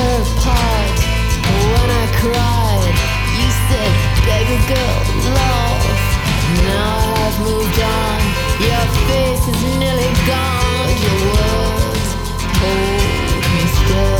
When I cried, you said, beggar girl. Now I've moved on. Your face is nearly gone. Your words hold me still.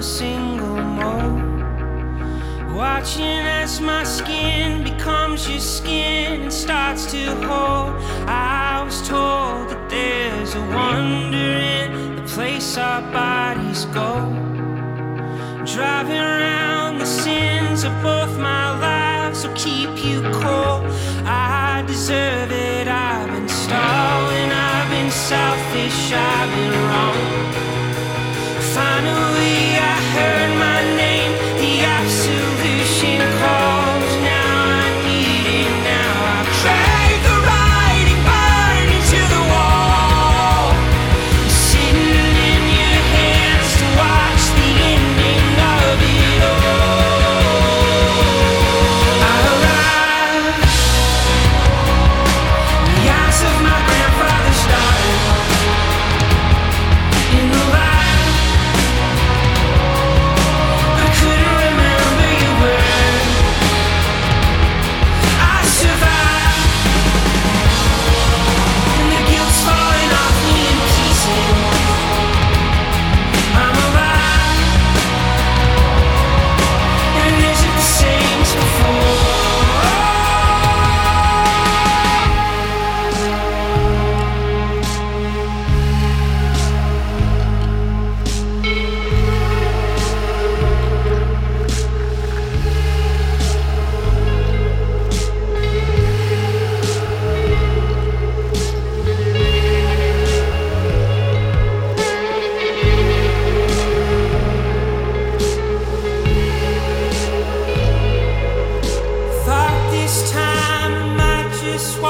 A single mold. Watching as my skin becomes your skin and starts to hold. I was told that there's a wonder in the place our bodies go. Driving around the sins of both my lives will keep you cold. I deserve it. I've been stalling, I've been selfish, I've been wrong. Heard my this one.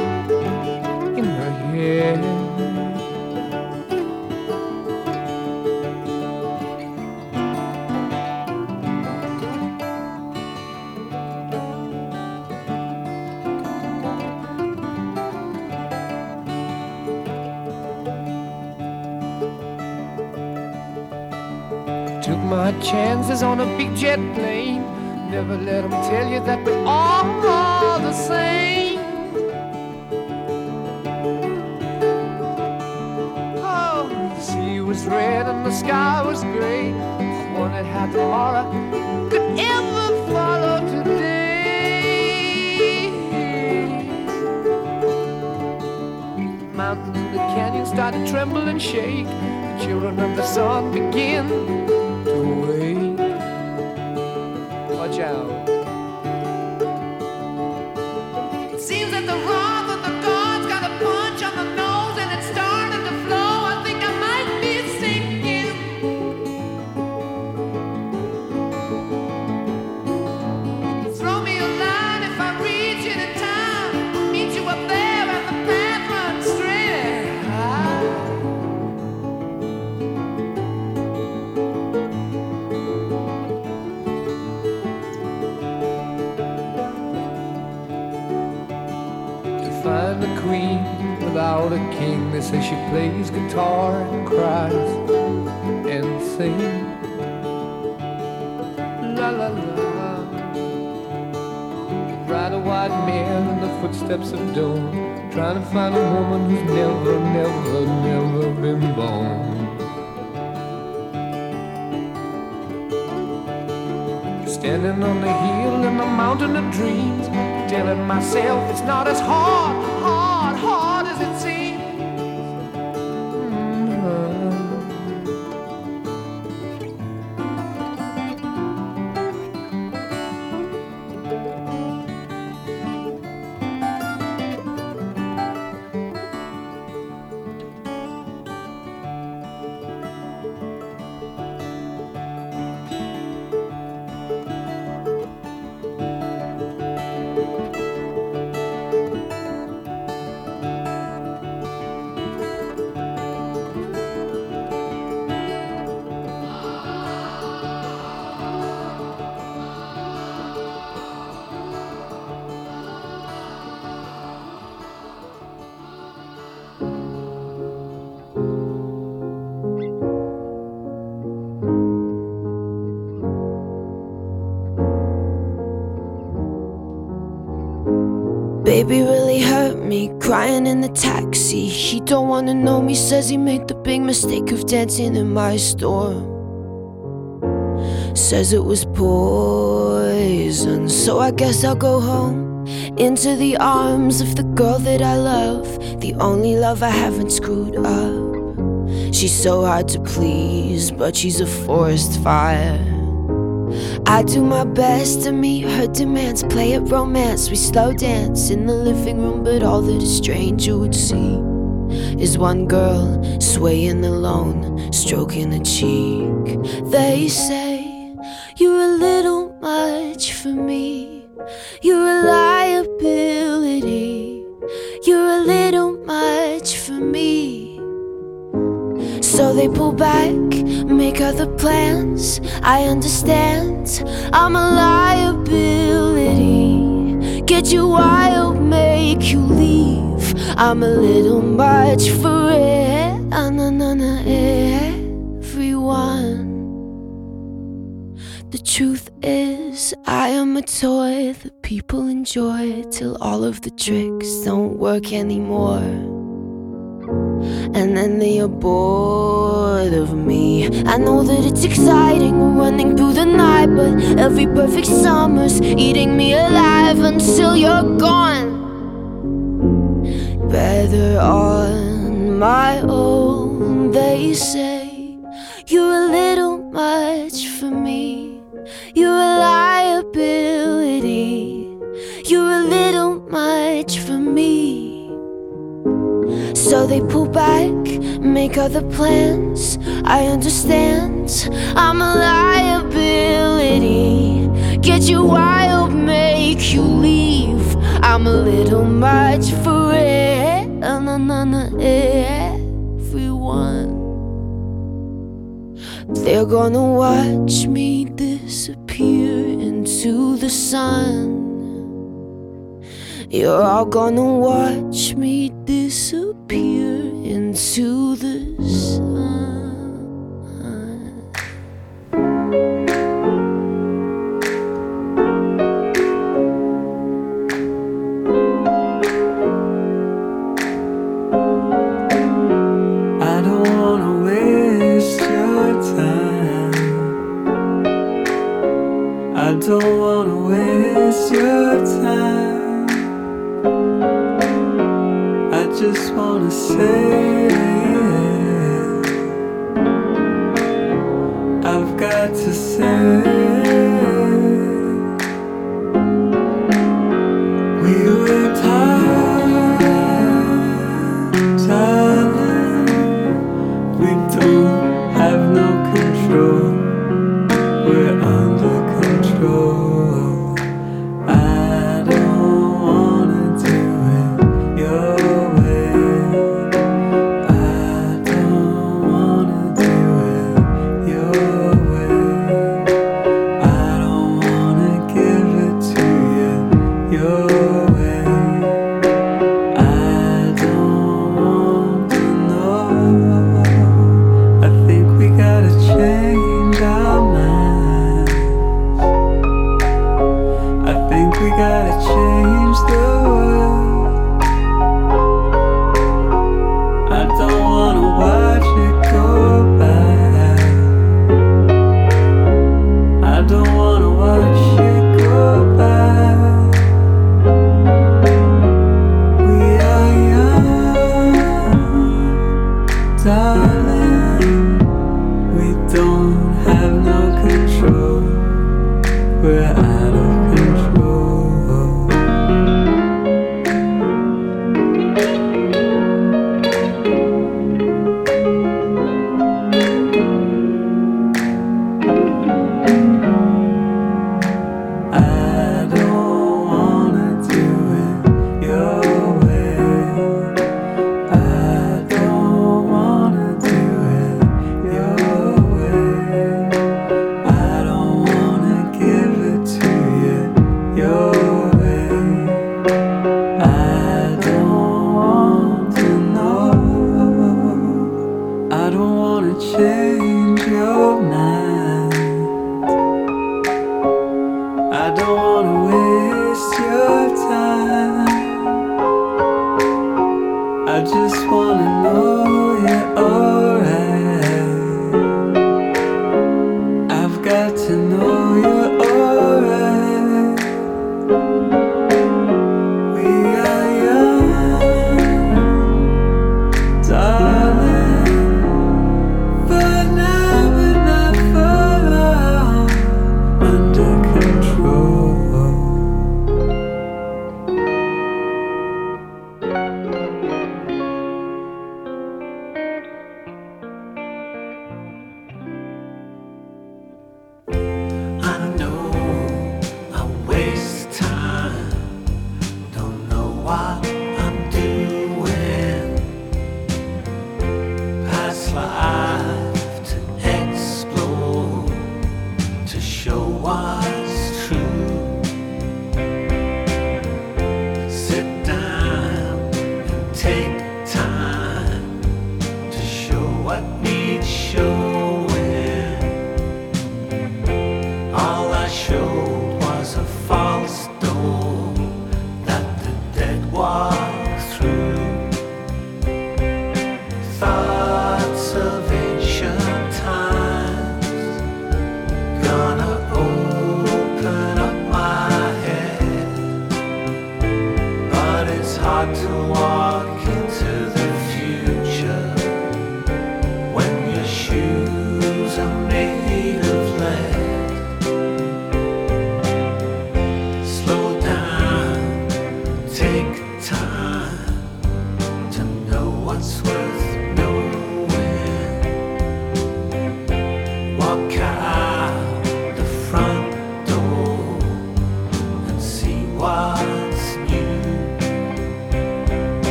again. Took my chances on a big jet plane. Never let them tell you that we're all the same. red and the sky was grey. One that had tomorrow could ever follow today. Mountains and the canyon start to tremble and shake. The children of the sun begin to wake. Watch out. not a king. They say she plays guitar and cries and sings. La la la. Ride a white man in the footsteps of doom, trying to find a woman who's never, never, never been born. Standing on the hill in the mountain of dreams, telling myself it's not as hard Baby really hurt me, crying in the taxi. He don't wanna know me, says he made the big mistake of dancing in my store. Says it was poison, so I guess I'll go home. Into the arms of the girl that I love, the only love I haven't screwed up. She's so hard to please, but she's a forest fire. I do my best to meet her demands, play at romance. We slow dance in the living room, but all that a stranger would see is one girl swaying alone, stroking a cheek. They say, You're a little much for me, you're a liability, you're a little much for me. So they pull back, make other plans. I understand, I'm a liability. Get you wild, make you leave. I'm a little much for everyone. The truth is, I am a toy that people enjoy till all of the tricks don't work anymore. And then they are bored of me. I know that it's exciting running through the night, but every perfect summer's eating me alive until you're gone. Better on my own, they say. You're a little much for me. You're a liability. You're a little much for me. So they pull back, make other plans. I understand, I'm a liability. Get you wild, make you leave. I'm a little much for it. Everyone. They're gonna watch me disappear into the sun. You're all gonna watch me disappear into the sun. I don't wanna waste your time. Just wanna say I've got to say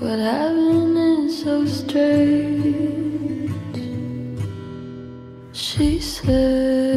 But heaven is so strange. She said.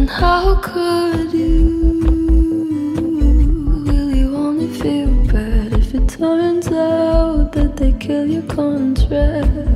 And how could you really only feel bad if it turns out that they kill your contract?